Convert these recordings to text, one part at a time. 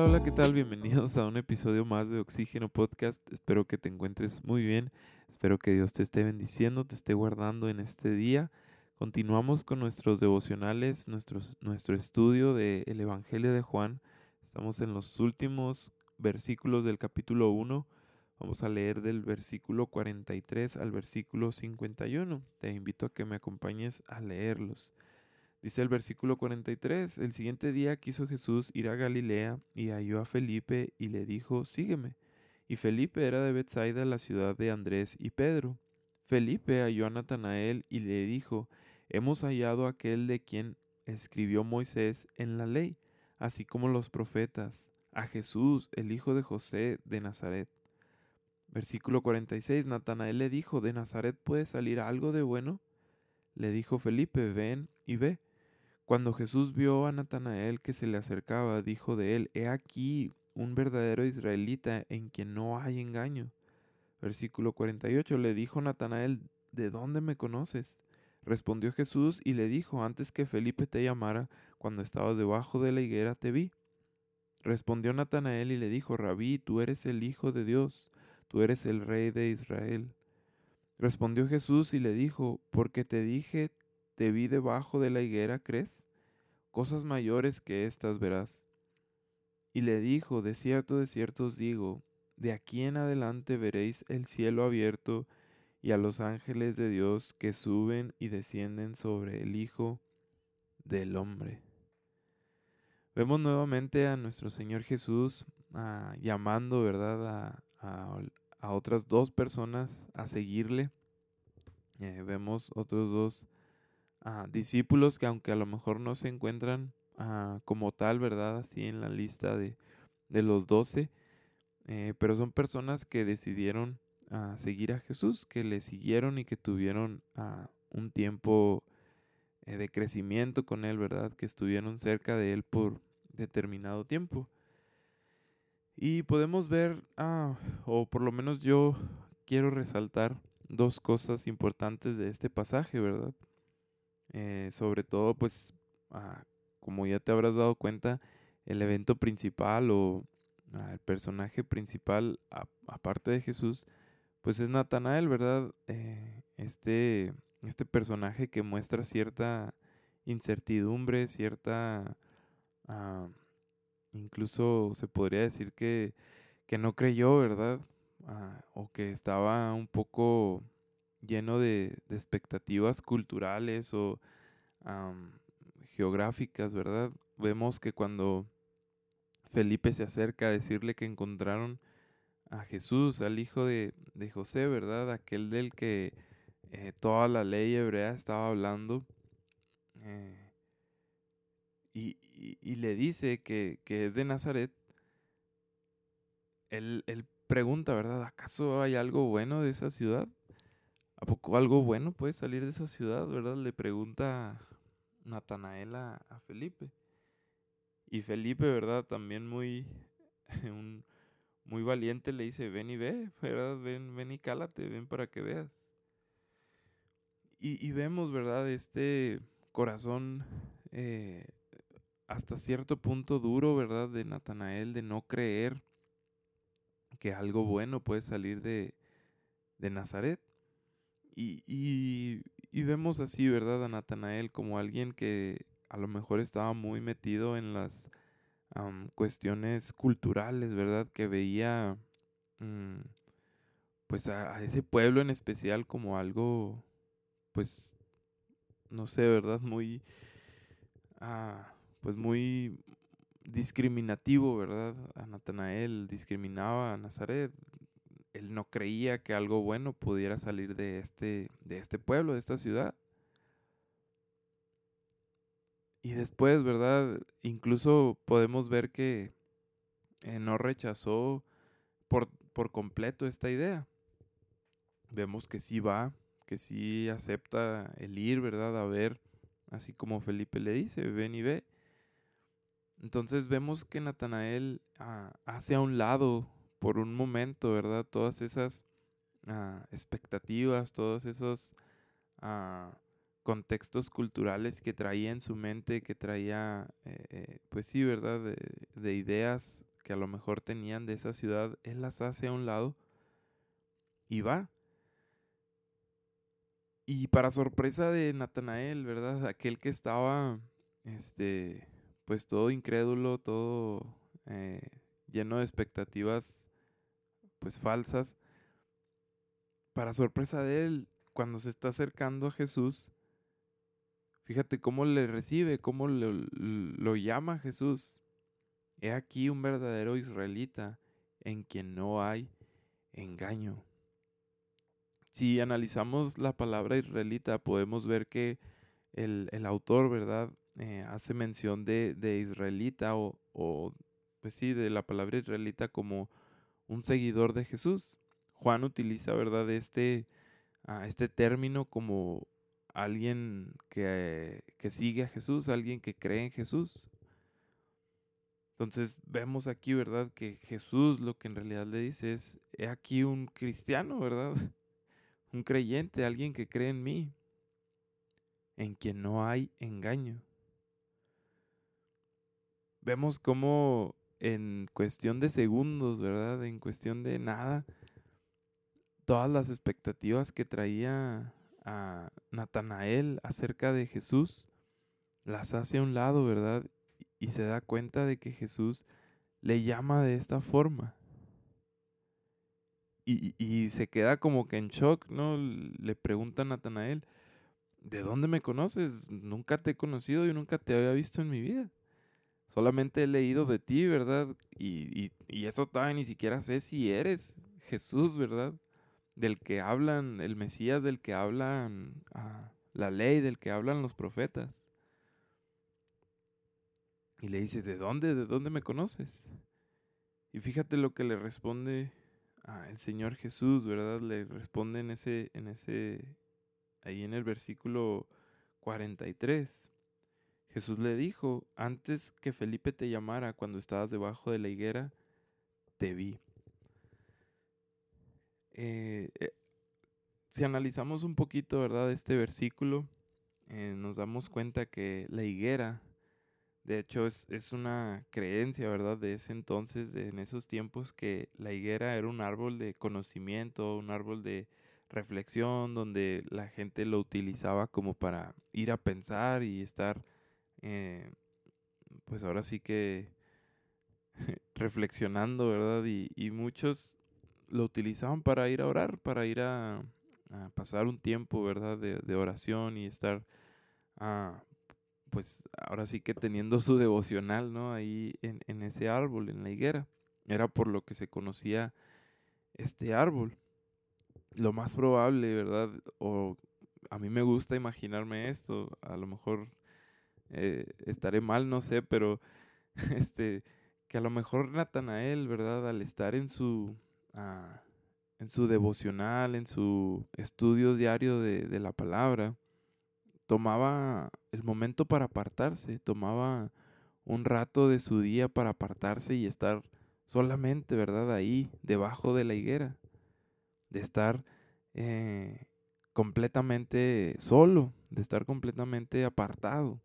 Hola, hola, ¿qué tal? Bienvenidos a un episodio más de Oxígeno Podcast. Espero que te encuentres muy bien. Espero que Dios te esté bendiciendo, te esté guardando en este día. Continuamos con nuestros devocionales, nuestro estudio del Evangelio de Juan. Estamos en los últimos versículos del capítulo 1. Vamos a leer del versículo 43 al versículo 51. Te invito a que me acompañes a leerlos. Dice el versículo 43, el siguiente día quiso Jesús ir a Galilea y halló a Felipe y le dijo, sígueme. Y Felipe era de Bethsaida, la ciudad de Andrés y Pedro. Felipe halló a Natanael y le dijo, hemos hallado aquel de quien escribió Moisés en la ley, así como los profetas, a Jesús, el hijo de José de Nazaret. Versículo 46, Natanael le dijo, ¿de Nazaret puede salir algo de bueno? Le dijo Felipe, ven y ve. Cuando Jesús vio a Natanael que se le acercaba, dijo de él, He aquí un verdadero israelita en quien no hay engaño. Versículo 48 le dijo Natanael, ¿de dónde me conoces? Respondió Jesús y le dijo, antes que Felipe te llamara, cuando estabas debajo de la higuera, te vi. Respondió Natanael y le dijo, Rabí, tú eres el Hijo de Dios, tú eres el Rey de Israel. Respondió Jesús y le dijo, porque te dije, te vi debajo de la higuera, ¿crees? Cosas mayores que éstas verás. Y le dijo, de cierto, de cierto os digo, de aquí en adelante veréis el cielo abierto y a los ángeles de Dios que suben y descienden sobre el Hijo del Hombre. Vemos nuevamente a nuestro Señor Jesús ah, llamando, ¿verdad?, a, otras dos personas a seguirle. Eh, vemos otros dos discípulos que aunque a lo mejor no se encuentran ah, como tal, ¿verdad? Así en la lista de, de los doce, eh, pero son personas que decidieron ah, seguir a Jesús, que le siguieron y que tuvieron ah, un tiempo eh, de crecimiento con Él, ¿verdad? Que estuvieron cerca de Él por determinado tiempo. Y podemos ver, o por lo menos yo quiero resaltar dos cosas importantes de este pasaje, ¿verdad? Eh, sobre todo, pues, ah, como ya te habrás dado cuenta, el evento principal o ah, el personaje principal, aparte de Jesús, pues es Natanael, ¿verdad? Eh, este, este personaje que muestra cierta incertidumbre, cierta... Ah, incluso se podría decir que, que no creyó, ¿verdad? o que estaba un poco lleno de, expectativas culturales o geográficas, ¿verdad? Vemos que cuando Felipe se acerca a decirle que encontraron a Jesús, al hijo de, José, ¿verdad? Aquel del que eh, toda la ley hebrea estaba hablando. Eh, y, le dice que, que, es de Nazaret. Él, él pregunta, ¿verdad? ¿Acaso hay algo bueno de esa ciudad? ¿A poco algo bueno puede salir de esa ciudad, verdad? Le pregunta Natanael a, Felipe. Y Felipe, ¿verdad? También muy, muy valiente le dice, ven y ve, ¿verdad? Ven, ven y cálate, ven para que veas. Y, vemos, ¿verdad? Este corazón eh, hasta cierto punto duro, ¿verdad? De Natanael, de no creer que algo bueno puede salir de, de Nazaret. Y, vemos así, ¿verdad? A Natanael como alguien que a lo mejor estaba muy metido en las cuestiones culturales, ¿verdad? Que veía mm, pues a, ese pueblo en especial como algo, pues, no sé, ¿verdad? Muy, ah, pues muy discriminativo, ¿verdad? A Natanael discriminaba a Nazaret, él no creía que algo bueno pudiera salir de este, de este pueblo, de esta ciudad. Y después, ¿verdad? Incluso podemos ver que eh, no rechazó por, por completo esta idea. Vemos que sí va, que sí acepta el ir, ¿verdad? A ver, así como Felipe le dice, ven y ve. Entonces vemos que Natanael ah, hace a un lado por un momento, ¿verdad? Todas esas ah, expectativas, todos esos ah, contextos culturales que traía en su mente, que traía, eh, eh, pues sí, ¿verdad? De, ideas que a lo mejor tenían de esa ciudad, él las hace a un lado y va. Y para sorpresa de Natanael, ¿verdad? Aquel que estaba, este, pues todo incrédulo, todo eh, lleno de expectativas, pues falsas. Para sorpresa de él, cuando se está acercando a Jesús, fíjate cómo le recibe, cómo lo, llama Jesús. He aquí un verdadero israelita en quien no hay engaño. Si analizamos la palabra israelita, podemos ver que el, autor, ¿verdad? Eh, hace mención de, israelita o, o, pues sí, de la palabra israelita como un seguidor de Jesús. Juan utiliza, ¿verdad?, este, ah, este término como alguien que, que sigue a Jesús, alguien que cree en Jesús. Entonces vemos aquí, ¿verdad? Que Jesús lo que en realidad le dice es, he aquí un cristiano, ¿verdad? Un creyente, alguien que cree en mí, en quien no hay engaño. Vemos cómo en cuestión de segundos, ¿verdad? En cuestión de nada, todas las expectativas que traía a Natanael acerca de Jesús, las hace a un lado, ¿verdad? y se da cuenta de que Jesús le llama de esta forma. Y, se queda como que en shock, ¿no? Le pregunta a Natanael, ¿de dónde me conoces? Nunca te he conocido y nunca te había visto en mi vida. Solamente he leído de ti, ¿verdad? Y, y eso todavía ni siquiera sé si eres Jesús, ¿verdad? Del que hablan, el Mesías del que hablan ah, la ley, del que hablan los profetas. Y le dice, ¿de dónde? ¿De dónde me conoces? Y fíjate lo que le responde el Señor Jesús, ¿verdad? Le responde en ese, en ese, ahí en el versículo 43. Jesús le dijo, antes que Felipe te llamara cuando estabas debajo de la higuera, te vi. Eh, eh, si analizamos un poquito, ¿verdad? Este versículo, eh, nos damos cuenta que la higuera de hecho, es, una creencia, ¿verdad? De ese entonces, de, en esos tiempos, que la higuera era un árbol de conocimiento, un árbol de reflexión, donde la gente lo utilizaba como para ir a pensar y estar, eh, pues ahora sí que reflexionando, ¿verdad? Y, muchos lo utilizaban para ir a orar, para ir a, pasar un tiempo, ¿verdad? De, oración y estar a pues ahora sí que teniendo su devocional, ¿no? Ahí en, en, ese árbol, en la higuera. Era por lo que se conocía este árbol. Lo más probable, ¿verdad? O a mí me gusta imaginarme esto. A lo mejor eh, estaré mal, no sé, pero este, que a lo mejor Natanael, ¿verdad? Al estar en su, ah, en su devocional, en su estudio diario de, la palabra, tomaba el momento para apartarse, tomaba un rato de su día para apartarse y estar solamente, ¿verdad? Ahí, debajo de la higuera, de estar eh, completamente solo, de estar completamente apartado.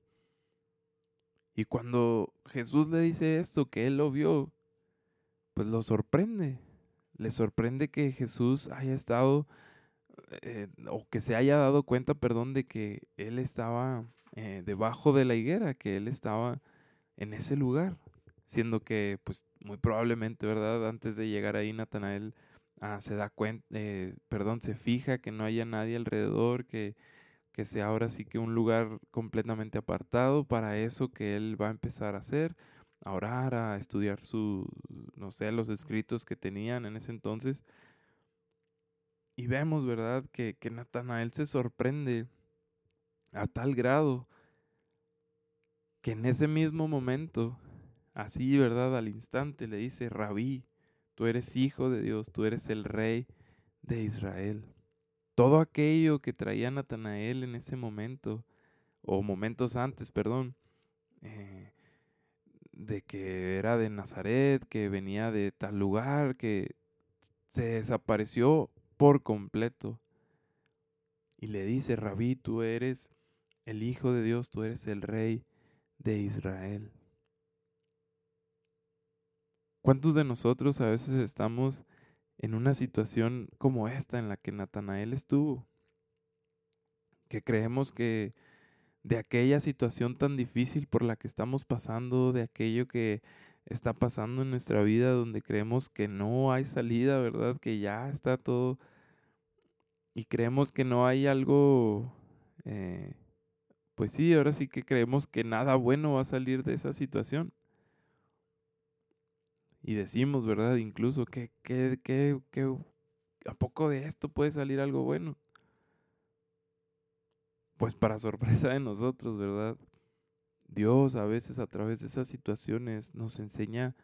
Y cuando Jesús le dice esto, que él lo vio, pues lo sorprende. Le sorprende que Jesús haya estado eh, o que se haya dado cuenta, perdón, de que él estaba eh, debajo de la higuera, que él estaba en ese lugar, siendo que, pues, muy probablemente, ¿verdad? Antes de llegar ahí, Natanael ah, se da cuenta, eh, perdón, se fija que no haya nadie alrededor, que, que sea ahora sí que un lugar completamente apartado para eso que él va a empezar a hacer, a orar, a estudiar su, no sé, los escritos que tenían en ese entonces. Y vemos, ¿verdad?, que, que Natanael se sorprende a tal grado que en ese mismo momento, así, ¿verdad?, al instante le dice, Rabí, tú eres hijo de Dios, tú eres el rey de Israel. Todo aquello que traía Natanael en ese momento, o momentos antes, perdón, eh, de que era de Nazaret, que venía de tal lugar, que se desapareció por completo. Y le dice, Rabí, tú eres el Hijo de Dios, tú eres el Rey de Israel. ¿Cuántos de nosotros a veces estamos en una situación como esta en la que Natanael estuvo? Que creemos que de aquella situación tan difícil por la que estamos pasando, de aquello que está pasando en nuestra vida donde creemos que no hay salida, ¿verdad? Que ya está todo y creemos que no hay algo, eh, pues sí, ahora sí que creemos que nada bueno va a salir de esa situación. Y decimos, ¿verdad? Incluso que, que, que, que a poco de esto puede salir algo bueno. Pues para sorpresa de nosotros, ¿verdad? Dios a veces a través de esas situaciones nos enseña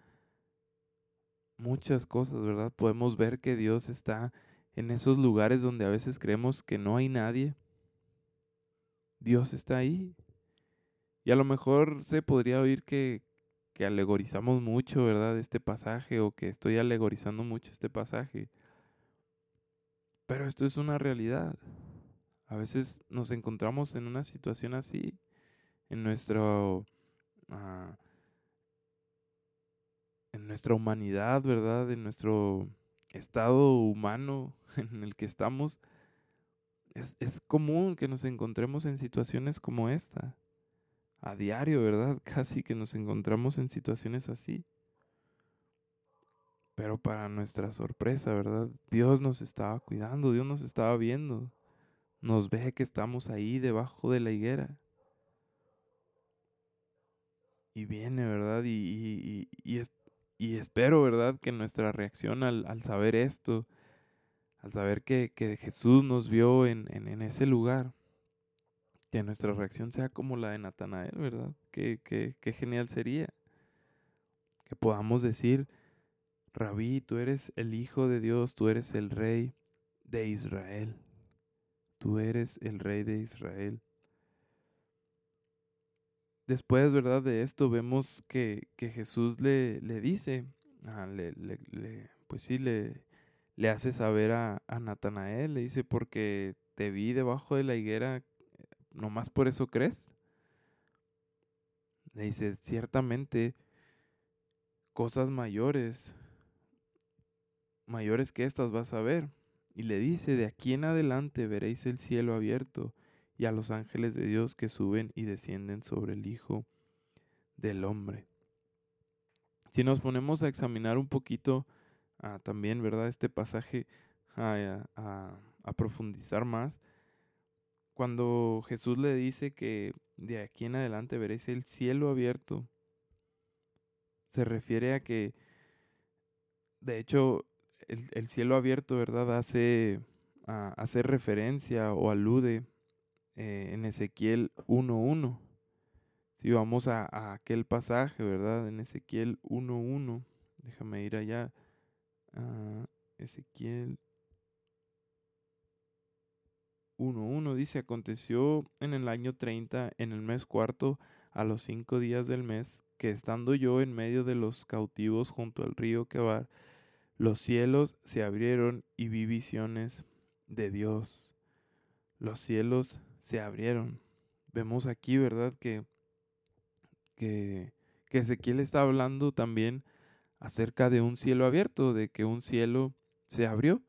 muchas cosas, ¿verdad? Podemos ver que Dios está en esos lugares donde a veces creemos que no hay nadie. Dios está ahí. Y a lo mejor se podría oír que, que alegorizamos mucho, ¿verdad? Este pasaje o que estoy alegorizando mucho este pasaje. Pero esto es una realidad. A veces nos encontramos en una situación así, en nuestro... Ah, en nuestra humanidad, ¿verdad? En nuestro estado humano en el que estamos, es, es, común que nos encontremos en situaciones como esta a diario, ¿verdad? Casi que nos encontramos en situaciones así. Pero para nuestra sorpresa, ¿verdad? Dios nos estaba cuidando, Dios nos estaba viendo. Nos ve que estamos ahí debajo de la higuera. Y viene, ¿verdad? Y, y, y, espero, ¿verdad? Que nuestra reacción al, al saber esto, al saber que, que Jesús nos vio en, en ese lugar, que nuestra reacción sea como la de Natanael, ¿verdad? Qué, genial sería. Que podamos decir, Rabí, tú eres el Hijo de Dios, tú eres el Rey de Israel. Tú eres el Rey de Israel. Después, ¿verdad? De esto vemos que, que Jesús le, le dice, le, le, pues sí, le, le hace saber a, a Natanael, le dice, porque te vi debajo de la higuera ¿nomás por eso crees? Le dice, ciertamente cosas mayores, mayores que estas vas a ver. Y le dice, de aquí en adelante veréis el cielo abierto y a los ángeles de Dios que suben y descienden sobre el Hijo del Hombre. Si nos ponemos a examinar un poquito ah, también, ¿verdad? Este pasaje, a, a profundizar más, cuando Jesús le dice que de aquí en adelante veréis el cielo abierto, se refiere a que, de hecho, el, cielo abierto, ¿verdad? Hace, hace referencia o alude eh, en Ezequiel 1.1. Si vamos a, a, aquel pasaje, ¿verdad? En Ezequiel 1.1, déjame ir allá. a Ezequiel 1.1 dice, aconteció en el año 30, en el mes cuarto, a los cinco días del mes, que estando yo en medio de los cautivos junto al río Quebar, los cielos se abrieron y vi visiones de Dios. Los cielos se abrieron. Vemos aquí, ¿verdad? Que, que, que Ezequiel está hablando también acerca de un cielo abierto, de que un cielo se abrió.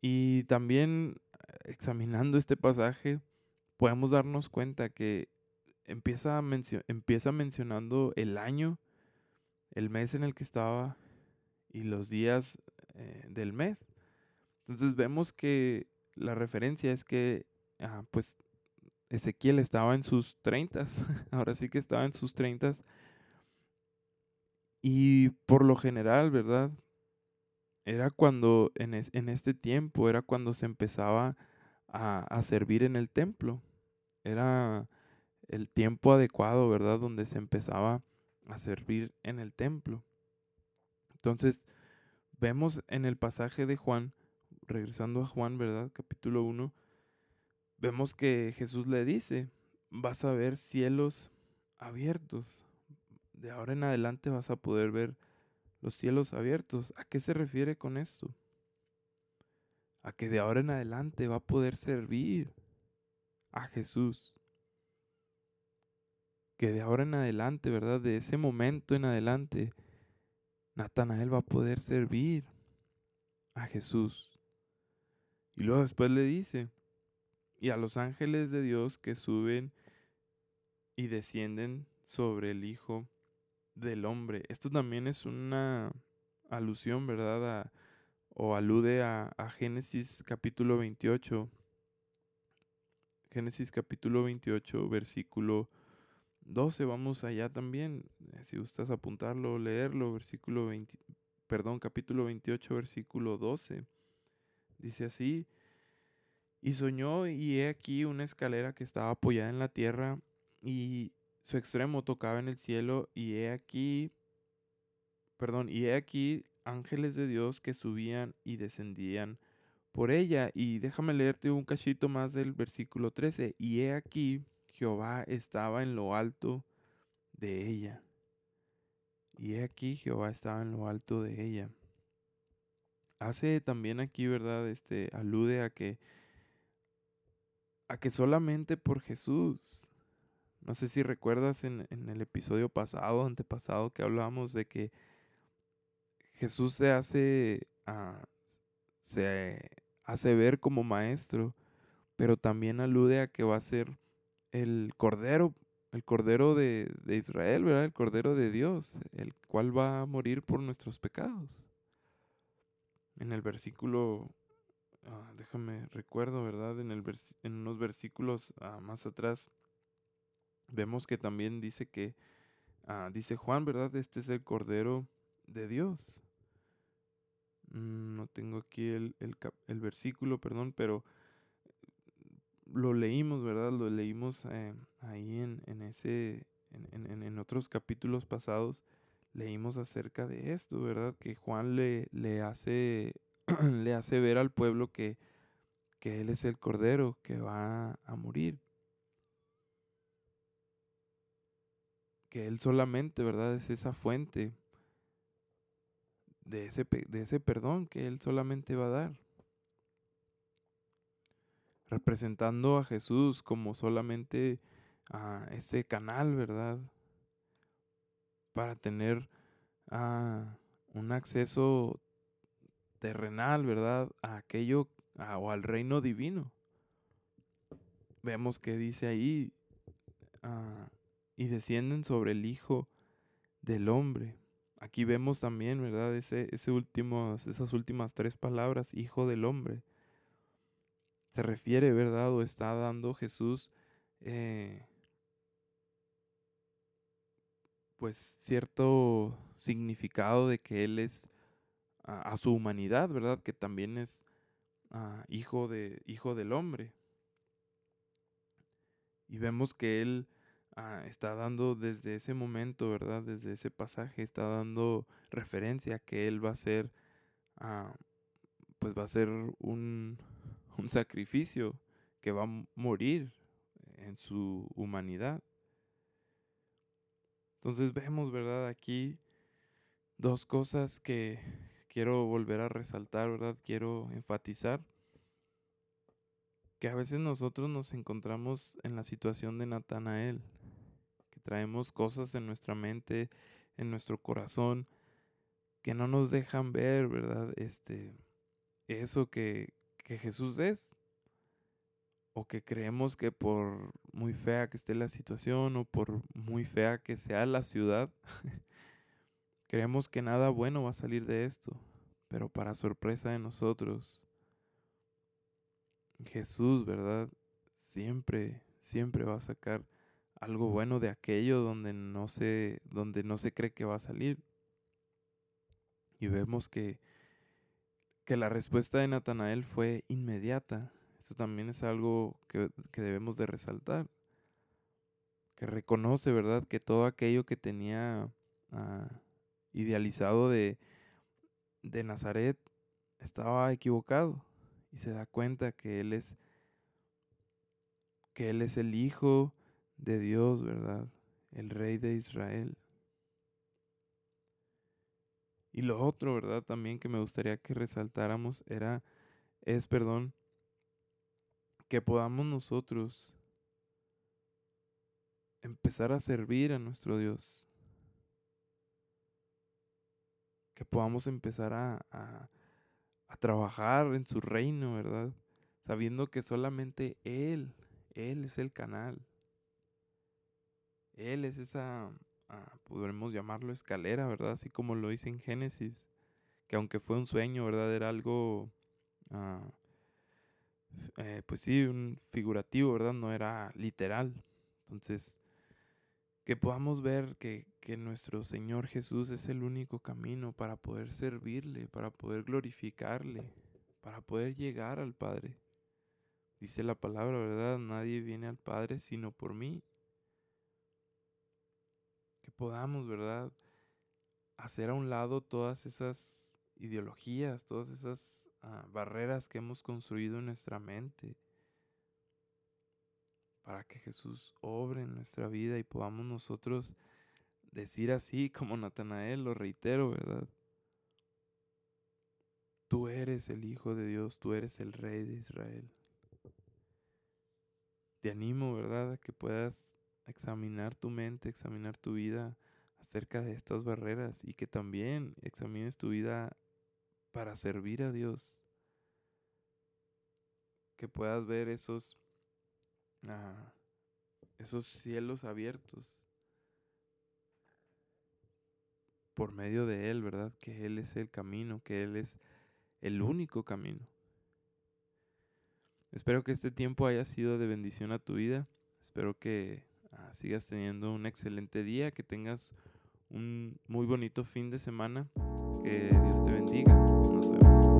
Y también examinando este pasaje, podemos darnos cuenta que empieza, empieza mencionando el año, el mes en el que estaba y los días eh, del mes. Entonces vemos que la referencia es que, ah, pues, Ezequiel estaba en sus treintas, ahora sí que estaba en sus treintas. Y por lo general, ¿verdad? Era cuando en, en, este tiempo, era cuando se empezaba a, a, servir en el templo. Era el tiempo adecuado, ¿verdad? Donde se empezaba a servir en el templo. Entonces, vemos en el pasaje de Juan, regresando a Juan, ¿verdad? Capítulo 1, vemos que Jesús le dice, vas a ver cielos abiertos. De ahora en adelante vas a poder ver los cielos abiertos. ¿A qué se refiere con esto? A que de ahora en adelante va a poder servir a Jesús. Que de ahora en adelante, ¿verdad? De ese momento en adelante, Natanael va a poder servir a Jesús. Y luego después le dice, y a los ángeles de Dios que suben y descienden sobre el Hijo del Hombre. Esto también es una alusión, ¿verdad? o alude a, a, Génesis capítulo 28. Génesis capítulo 28, versículo 12. Vamos allá también. Eh, si gustas apuntarlo, leerlo, versículo 20, perdón, capítulo 28, versículo 12. Dice así, y soñó y he aquí una escalera que estaba apoyada en la tierra y su extremo tocaba en el cielo y he aquí, perdón, y he aquí ángeles de Dios que subían y descendían por ella. Y déjame leerte un cachito más del versículo 13. Y he aquí, Jehová estaba en lo alto de ella. Y he aquí, Jehová estaba en lo alto de ella. Hace también aquí, ¿verdad? Este alude a que a que solamente por Jesús. No sé si recuerdas en, en el episodio pasado, antepasado, que hablábamos de que Jesús se hace, ah, se hace ver como maestro, pero también alude a que va a ser el cordero, el cordero de, Israel, ¿verdad? El cordero de Dios, el cual va a morir por nuestros pecados. En el versículo, ah, déjame recuerdo, ¿verdad? En, el en unos versículos ah, más atrás, vemos que también dice que, dice Juan, ¿verdad? Este es el cordero de Dios. Mm, no tengo aquí el, el, versículo, perdón, pero lo leímos, ¿verdad? Lo leímos eh, ahí en, en ese, en, en, otros capítulos pasados, leímos acerca de esto, ¿verdad? Que Juan le, le, hace, le hace ver al pueblo que, que Él es el Cordero que va a morir. Que Él solamente, ¿verdad? Es esa fuente de ese, de ese perdón que Él solamente va a dar. Representando a Jesús como solamente a ese canal, ¿verdad? Para tener un acceso terrenal, ¿verdad? A aquello o al reino divino. Vemos que dice ahí, ah, y descienden sobre el Hijo del Hombre. Aquí vemos también, ¿verdad? Ese, ese esas últimas tres palabras, hijo del hombre. Se refiere, ¿verdad? O está dando Jesús, eh, pues, cierto significado de que Él es a, su humanidad, ¿verdad? Que también es ah, hijo, de, hijo del hombre. Y vemos que Él Ah, está dando desde ese momento, ¿verdad? Desde ese pasaje, está dando referencia a que Él va a ser, ah, pues va a ser un, un sacrificio que va a morir en su humanidad. Entonces vemos, ¿verdad? Aquí dos cosas que quiero volver a resaltar, ¿verdad? Quiero enfatizar que a veces nosotros nos encontramos en la situación de Natanael, traemos cosas en nuestra mente, en nuestro corazón, que no nos dejan ver, ¿verdad? Este, eso que, que Jesús es. O que creemos que por muy fea que esté la situación o por muy fea que sea la ciudad, creemos que nada bueno va a salir de esto. Pero para sorpresa de nosotros, Jesús, ¿verdad? Siempre, siempre va a sacar algo bueno de aquello donde no se, donde no se cree que va a salir. Y vemos que, que la respuesta de Natanael fue inmediata. Eso también es algo que, debemos de resaltar. Que reconoce, ¿verdad?, que todo aquello que tenía ah, idealizado de, de Nazaret estaba equivocado y se da cuenta que Él es, que Él es el Hijo de Dios, ¿verdad? El Rey de Israel. Y lo otro, ¿verdad? También que me gustaría que resaltáramos era, es, perdón, que podamos nosotros empezar a servir a nuestro Dios. que podamos empezar a, a, a trabajar en su reino, ¿verdad? Sabiendo que solamente Él, Él es el canal. Él es esa, ah, podremos llamarlo escalera, ¿verdad? Así como lo dice en Génesis, que aunque fue un sueño, ¿verdad? Era algo, ah, eh, pues sí, un figurativo, ¿verdad? No era literal. Entonces, que podamos ver que, que nuestro Señor Jesús es el único camino para poder servirle, para poder glorificarle, para poder llegar al Padre. Dice la palabra, ¿verdad? Nadie viene al Padre sino por mí podamos, ¿verdad? Hacer a un lado todas esas ideologías, todas esas ah, barreras que hemos construido en nuestra mente, para que Jesús obre en nuestra vida y podamos nosotros decir así como Natanael, lo reitero, ¿verdad? Tú eres el Hijo de Dios, tú eres el Rey de Israel. Te animo, ¿verdad?, a que puedas examinar tu mente, examinar tu vida acerca de estas barreras y que también examines tu vida para servir a Dios. Que puedas ver esos, ah, esos cielos abiertos por medio de Él, ¿verdad? Que Él es el camino, que Él es el único camino. Espero que este tiempo haya sido de bendición a tu vida. Espero que Ah, sigas teniendo un excelente día, que tengas un muy bonito fin de semana. Que Dios te bendiga. Nos vemos.